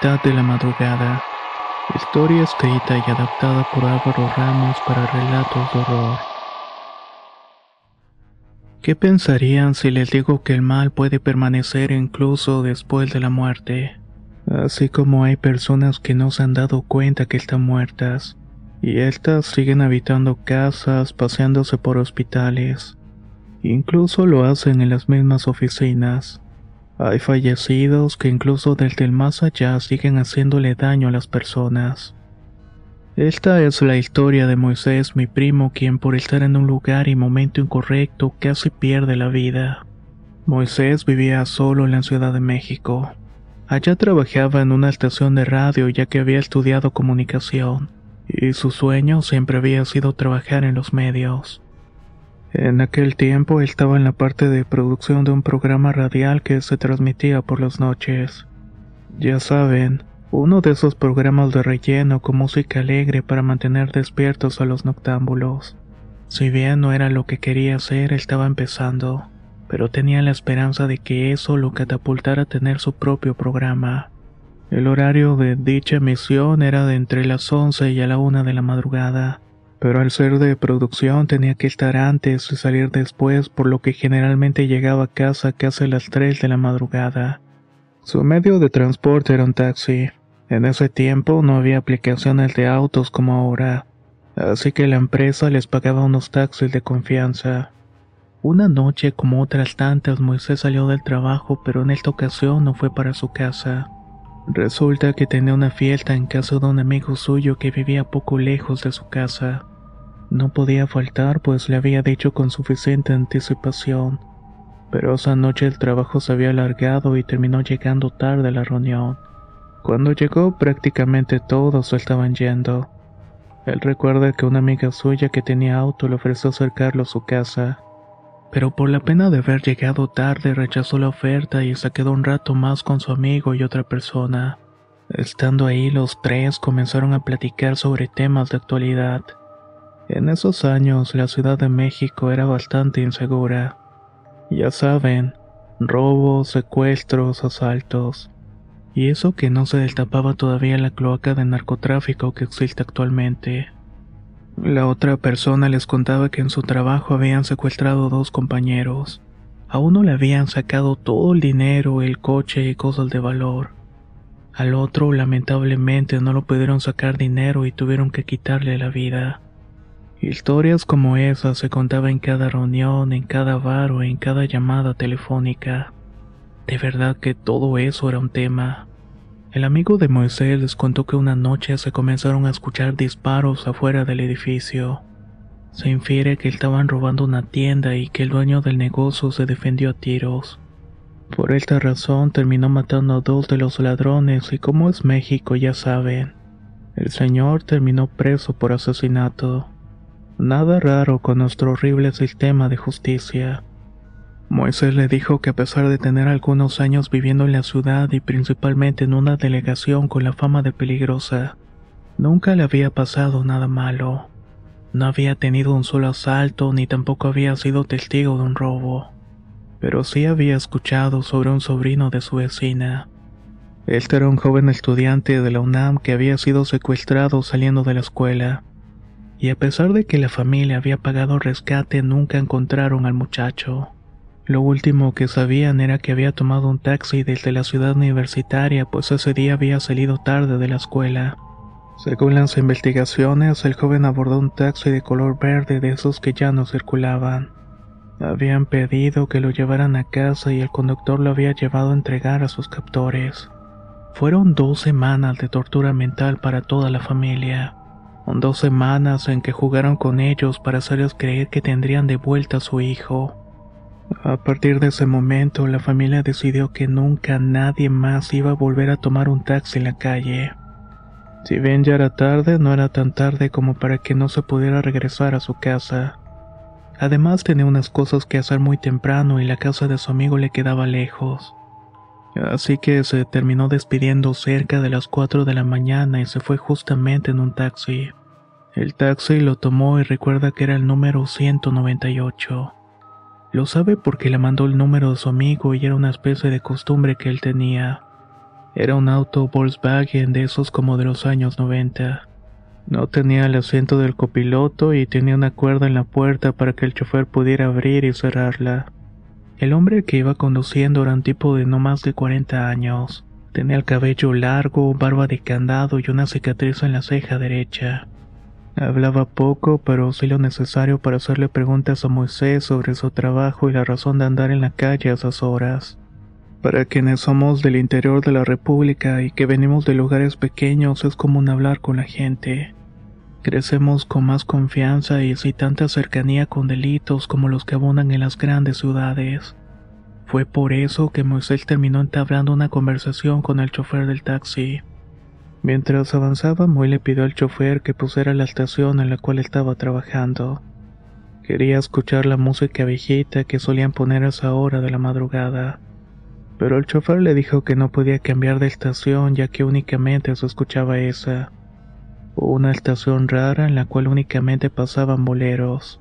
De la madrugada. Historia escrita y adaptada por Álvaro Ramos para relatos de horror. ¿Qué pensarían si les digo que el mal puede permanecer incluso después de la muerte? Así como hay personas que no se han dado cuenta que están muertas, y estas siguen habitando casas, paseándose por hospitales. Incluso lo hacen en las mismas oficinas. Hay fallecidos que incluso desde el más allá siguen haciéndole daño a las personas. Esta es la historia de Moisés, mi primo, quien por estar en un lugar y momento incorrecto casi pierde la vida. Moisés vivía solo en la Ciudad de México. Allá trabajaba en una estación de radio ya que había estudiado comunicación, y su sueño siempre había sido trabajar en los medios. En aquel tiempo estaba en la parte de producción de un programa radial que se transmitía por las noches. Ya saben, uno de esos programas de relleno con música alegre para mantener despiertos a los noctámbulos. Si bien no era lo que quería hacer, estaba empezando, pero tenía la esperanza de que eso lo catapultara a tener su propio programa. El horario de dicha emisión era de entre las 11 y a la 1 de la madrugada pero al ser de producción tenía que estar antes y salir después, por lo que generalmente llegaba a casa casi a las 3 de la madrugada. Su medio de transporte era un taxi. En ese tiempo no había aplicaciones de autos como ahora, así que la empresa les pagaba unos taxis de confianza. Una noche como otras tantas Moisés salió del trabajo, pero en esta ocasión no fue para su casa. Resulta que tenía una fiesta en casa de un amigo suyo que vivía poco lejos de su casa. No podía faltar pues le había dicho con suficiente anticipación. Pero esa noche el trabajo se había alargado y terminó llegando tarde a la reunión. Cuando llegó prácticamente todos estaban yendo. Él recuerda que una amiga suya que tenía auto le ofreció acercarlo a su casa. Pero por la pena de haber llegado tarde rechazó la oferta y se quedó un rato más con su amigo y otra persona. Estando ahí los tres comenzaron a platicar sobre temas de actualidad. En esos años la Ciudad de México era bastante insegura. Ya saben, robos, secuestros, asaltos. Y eso que no se destapaba todavía la cloaca de narcotráfico que existe actualmente. La otra persona les contaba que en su trabajo habían secuestrado dos compañeros. A uno le habían sacado todo el dinero, el coche y cosas de valor. Al otro lamentablemente no lo pudieron sacar dinero y tuvieron que quitarle la vida. Historias como esas se contaban en cada reunión, en cada bar o en cada llamada telefónica. De verdad que todo eso era un tema. El amigo de Moisés les contó que una noche se comenzaron a escuchar disparos afuera del edificio. Se infiere que estaban robando una tienda y que el dueño del negocio se defendió a tiros. Por esta razón terminó matando a dos de los ladrones y como es México ya saben, el señor terminó preso por asesinato. Nada raro con nuestro horrible sistema de justicia. Moisés le dijo que a pesar de tener algunos años viviendo en la ciudad y principalmente en una delegación con la fama de peligrosa, nunca le había pasado nada malo. No había tenido un solo asalto ni tampoco había sido testigo de un robo. Pero sí había escuchado sobre un sobrino de su vecina. Este era un joven estudiante de la UNAM que había sido secuestrado saliendo de la escuela y a pesar de que la familia había pagado rescate nunca encontraron al muchacho. Lo último que sabían era que había tomado un taxi desde la ciudad universitaria, pues ese día había salido tarde de la escuela. Según las investigaciones, el joven abordó un taxi de color verde de esos que ya no circulaban. Habían pedido que lo llevaran a casa y el conductor lo había llevado a entregar a sus captores. Fueron dos semanas de tortura mental para toda la familia. Dos semanas en que jugaron con ellos para hacerles creer que tendrían de vuelta a su hijo. A partir de ese momento, la familia decidió que nunca nadie más iba a volver a tomar un taxi en la calle. Si bien ya era tarde, no era tan tarde como para que no se pudiera regresar a su casa. Además tenía unas cosas que hacer muy temprano y la casa de su amigo le quedaba lejos. Así que se terminó despidiendo cerca de las 4 de la mañana y se fue justamente en un taxi. El taxi lo tomó y recuerda que era el número 198. Lo sabe porque le mandó el número de su amigo y era una especie de costumbre que él tenía. Era un auto Volkswagen de esos como de los años 90. No tenía el asiento del copiloto y tenía una cuerda en la puerta para que el chofer pudiera abrir y cerrarla. El hombre que iba conduciendo era un tipo de no más de 40 años. Tenía el cabello largo, barba de candado y una cicatriz en la ceja derecha. Hablaba poco, pero sí lo necesario para hacerle preguntas a Moisés sobre su trabajo y la razón de andar en la calle a esas horas. Para quienes somos del interior de la República y que venimos de lugares pequeños es común hablar con la gente. Crecemos con más confianza y sin tanta cercanía con delitos como los que abundan en las grandes ciudades. Fue por eso que Moisés terminó entablando una conversación con el chofer del taxi. Mientras avanzaba, Moy le pidió al chofer que pusiera la estación en la cual estaba trabajando. Quería escuchar la música viejita que solían poner a esa hora de la madrugada pero el chofer le dijo que no podía cambiar de estación ya que únicamente se escuchaba esa. Una estación rara en la cual únicamente pasaban boleros.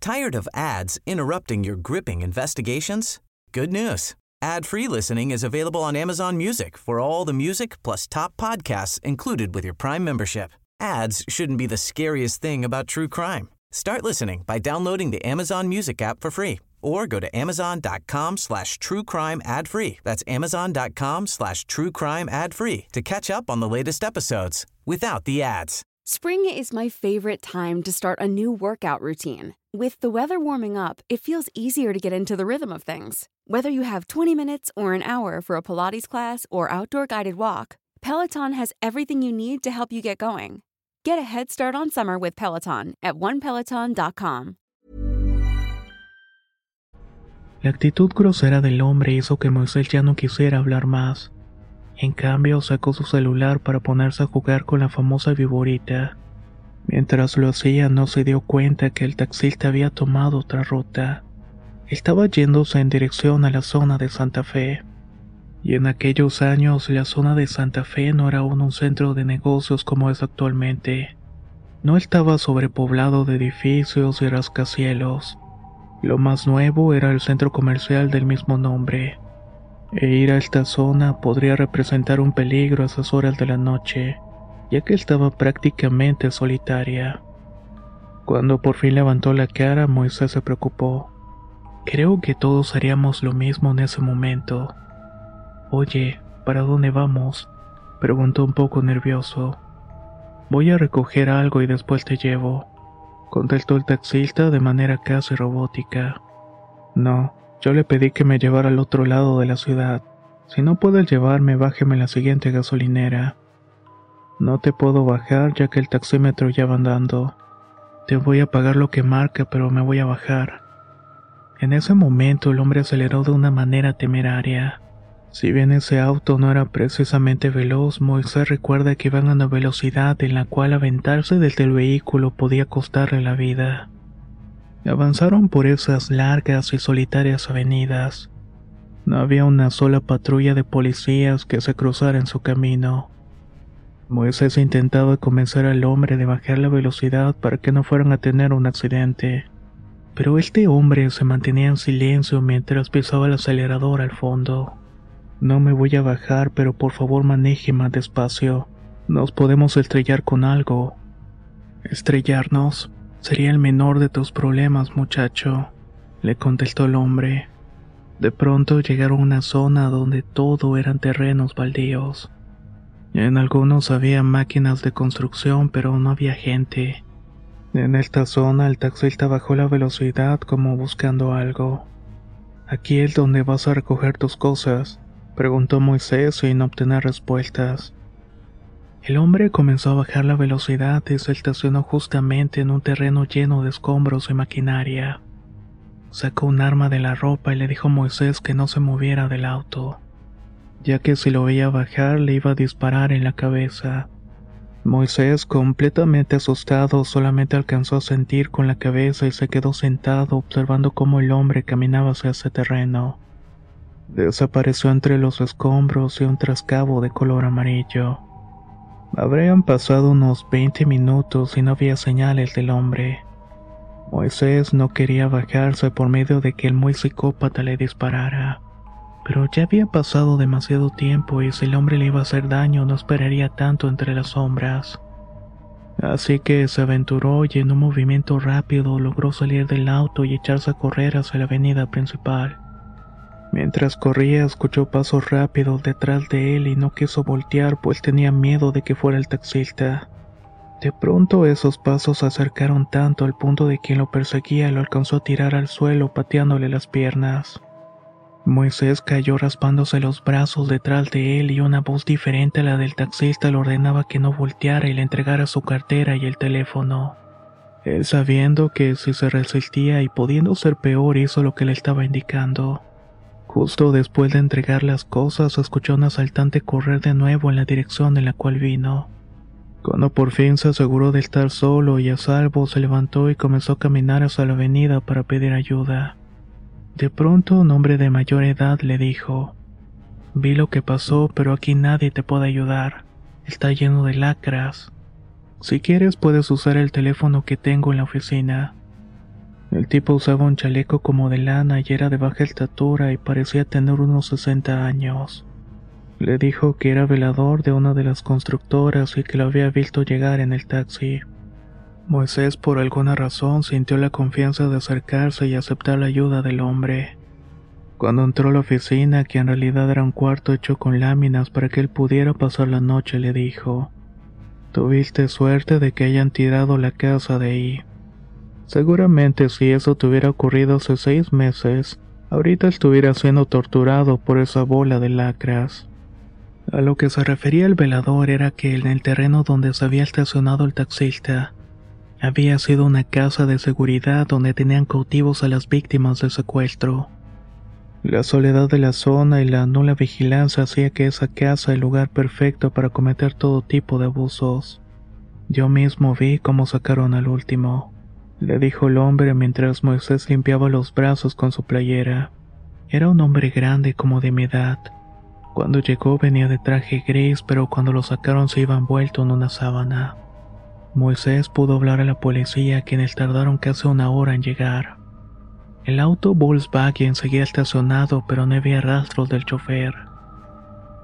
Tired of ads interrupting your gripping investigations? Good news. Ad-free listening is available on Amazon Music for all the music plus top podcasts included with your Prime membership. Ads shouldn't be the scariest thing about true crime. Start listening by downloading the Amazon Music app for free or go to amazon.com slash true crime ad free. That's amazon.com slash true crime ad free to catch up on the latest episodes without the ads. Spring is my favorite time to start a new workout routine. With the weather warming up, it feels easier to get into the rhythm of things. Whether you have 20 minutes or an hour for a Pilates class or outdoor guided walk, Peloton has everything you need to help you get going. Get a head start on summer with Peloton at onepeloton.com. La actitud grosera del hombre hizo que Moisés ya no quisiera hablar más. En cambio, sacó su celular para ponerse a jugar con la famosa viborita. Mientras lo hacía, no se dio cuenta que el taxista había tomado otra ruta. Estaba yéndose en dirección a la zona de Santa Fe. Y en aquellos años la zona de Santa Fe no era aún un centro de negocios como es actualmente. No estaba sobrepoblado de edificios y rascacielos. Lo más nuevo era el centro comercial del mismo nombre. E ir a esta zona podría representar un peligro a esas horas de la noche, ya que estaba prácticamente solitaria. Cuando por fin levantó la cara, Moisés se preocupó. Creo que todos haríamos lo mismo en ese momento. Oye, ¿para dónde vamos? preguntó un poco nervioso. Voy a recoger algo y después te llevo contestó el taxista de manera casi robótica. No, yo le pedí que me llevara al otro lado de la ciudad. Si no puedes llevarme, bájeme en la siguiente gasolinera. No te puedo bajar ya que el taxímetro ya va andando. Te voy a pagar lo que marca, pero me voy a bajar. En ese momento el hombre aceleró de una manera temeraria. Si bien ese auto no era precisamente veloz, Moisés recuerda que iban a una velocidad en la cual aventarse desde el vehículo podía costarle la vida. Avanzaron por esas largas y solitarias avenidas. No había una sola patrulla de policías que se cruzara en su camino. Moisés intentaba convencer al hombre de bajar la velocidad para que no fueran a tener un accidente. Pero este hombre se mantenía en silencio mientras pisaba el acelerador al fondo. No me voy a bajar, pero por favor maneje más despacio. Nos podemos estrellar con algo. Estrellarnos sería el menor de tus problemas, muchacho. le contestó el hombre. De pronto llegaron a una zona donde todo eran terrenos baldíos. En algunos había máquinas de construcción, pero no había gente. En esta zona el taxista bajó la velocidad como buscando algo. Aquí es donde vas a recoger tus cosas, preguntó Moisés sin obtener respuestas. El hombre comenzó a bajar la velocidad y se estacionó justamente en un terreno lleno de escombros y maquinaria. Sacó un arma de la ropa y le dijo a Moisés que no se moviera del auto, ya que si lo veía bajar le iba a disparar en la cabeza. Moisés, completamente asustado, solamente alcanzó a sentir con la cabeza y se quedó sentado observando cómo el hombre caminaba hacia ese terreno. Desapareció entre los escombros y un trascabo de color amarillo. Habrían pasado unos 20 minutos y no había señales del hombre. Moisés no quería bajarse por medio de que el muy psicópata le disparara. Pero ya había pasado demasiado tiempo y si el hombre le iba a hacer daño no esperaría tanto entre las sombras. Así que se aventuró y en un movimiento rápido logró salir del auto y echarse a correr hacia la avenida principal. Mientras corría escuchó pasos rápidos detrás de él y no quiso voltear pues tenía miedo de que fuera el taxista. De pronto esos pasos se acercaron tanto al punto de que quien lo perseguía lo alcanzó a tirar al suelo pateándole las piernas. Moisés cayó raspándose los brazos detrás de él y una voz diferente a la del taxista le ordenaba que no volteara y le entregara su cartera y el teléfono. Él sabiendo que si se resistía y pudiendo ser peor hizo lo que le estaba indicando. Justo después de entregar las cosas escuchó a un asaltante correr de nuevo en la dirección en la cual vino. Cuando por fin se aseguró de estar solo y a salvo, se levantó y comenzó a caminar hacia la avenida para pedir ayuda. De pronto un hombre de mayor edad le dijo, Vi lo que pasó, pero aquí nadie te puede ayudar. Está lleno de lacras. Si quieres puedes usar el teléfono que tengo en la oficina. El tipo usaba un chaleco como de lana y era de baja estatura y parecía tener unos 60 años. Le dijo que era velador de una de las constructoras y que lo había visto llegar en el taxi. Moisés por alguna razón sintió la confianza de acercarse y aceptar la ayuda del hombre. Cuando entró a la oficina, que en realidad era un cuarto hecho con láminas para que él pudiera pasar la noche, le dijo, Tuviste suerte de que hayan tirado la casa de ahí. Seguramente si eso te hubiera ocurrido hace seis meses, ahorita estuviera siendo torturado por esa bola de lacras. A lo que se refería el velador era que en el terreno donde se había estacionado el taxista, había sido una casa de seguridad donde tenían cautivos a las víctimas del secuestro. La soledad de la zona y la nula vigilancia hacía que esa casa el lugar perfecto para cometer todo tipo de abusos. Yo mismo vi cómo sacaron al último, le dijo el hombre mientras Moisés limpiaba los brazos con su playera. Era un hombre grande como de mi edad, cuando llegó venía de traje gris, pero cuando lo sacaron se iba envuelto en una sábana. Moisés pudo hablar a la policía, quienes tardaron casi una hora en llegar. El auto Volkswagen seguía estacionado, pero no había rastros del chofer.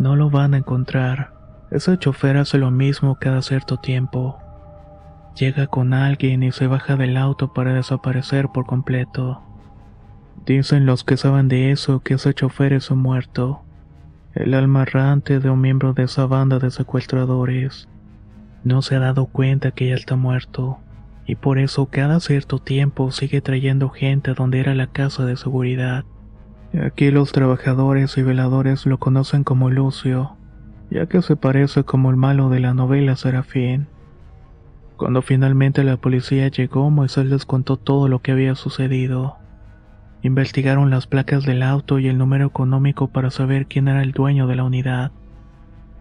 No lo van a encontrar. Ese chofer hace lo mismo cada cierto tiempo. Llega con alguien y se baja del auto para desaparecer por completo. Dicen los que saben de eso que ese chofer es un muerto el alma errante de un miembro de esa banda de secuestradores. No se ha dado cuenta que ya está muerto, y por eso cada cierto tiempo sigue trayendo gente a donde era la casa de seguridad. Aquí los trabajadores y veladores lo conocen como Lucio, ya que se parece como el malo de la novela Serafín. Cuando finalmente la policía llegó, Moisés les contó todo lo que había sucedido. Investigaron las placas del auto y el número económico para saber quién era el dueño de la unidad.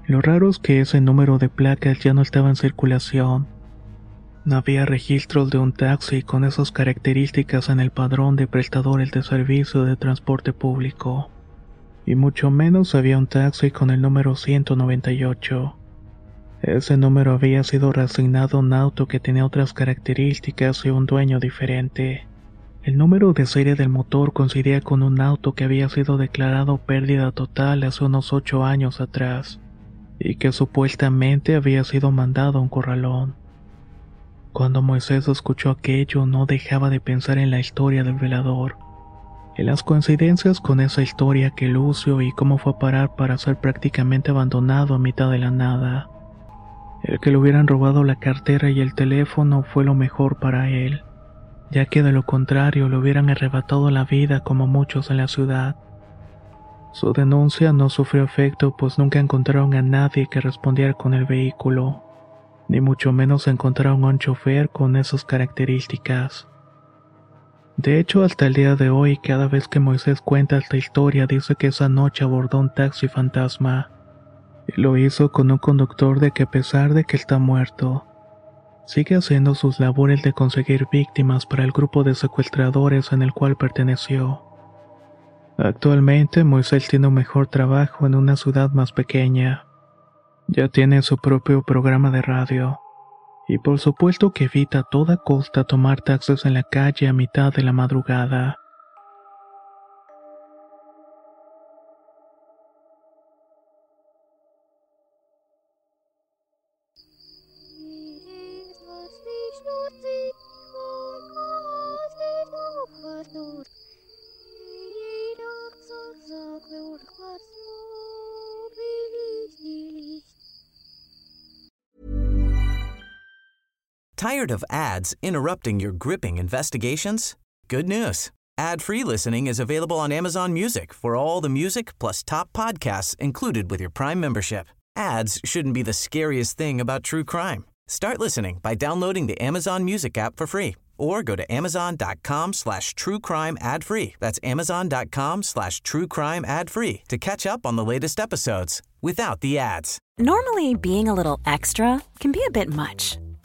Lo raro es que ese número de placas ya no estaba en circulación. No había registros de un taxi con esas características en el padrón de prestadores de servicio de transporte público. Y mucho menos había un taxi con el número 198. Ese número había sido reasignado a un auto que tenía otras características y un dueño diferente. El número de serie del motor coincidía con un auto que había sido declarado pérdida total hace unos ocho años atrás y que supuestamente había sido mandado a un corralón. Cuando Moisés escuchó aquello no dejaba de pensar en la historia del velador. Y las coincidencias con esa historia que Lucio y cómo fue a parar para ser prácticamente abandonado a mitad de la nada. El que le hubieran robado la cartera y el teléfono fue lo mejor para él, ya que de lo contrario le hubieran arrebatado la vida como muchos en la ciudad. Su denuncia no sufrió efecto pues nunca encontraron a nadie que respondiera con el vehículo, ni mucho menos encontraron a un chofer con esas características. De hecho, hasta el día de hoy, cada vez que Moisés cuenta esta historia, dice que esa noche abordó un taxi fantasma. Lo hizo con un conductor de que a pesar de que está muerto, sigue haciendo sus labores de conseguir víctimas para el grupo de secuestradores en el cual perteneció. Actualmente Moisés tiene un mejor trabajo en una ciudad más pequeña. Ya tiene su propio programa de radio. Y por supuesto que evita a toda costa tomar taxis en la calle a mitad de la madrugada. Tired of ads interrupting your gripping investigations? Good news. Ad-free listening is available on Amazon Music for all the music plus top podcasts included with your Prime membership. Ads shouldn't be the scariest thing about true crime. Start listening by downloading the Amazon Music app for free or go to amazon.com slash true crime ad free. That's amazon.com slash true crime ad free to catch up on the latest episodes without the ads. Normally, being a little extra can be a bit much,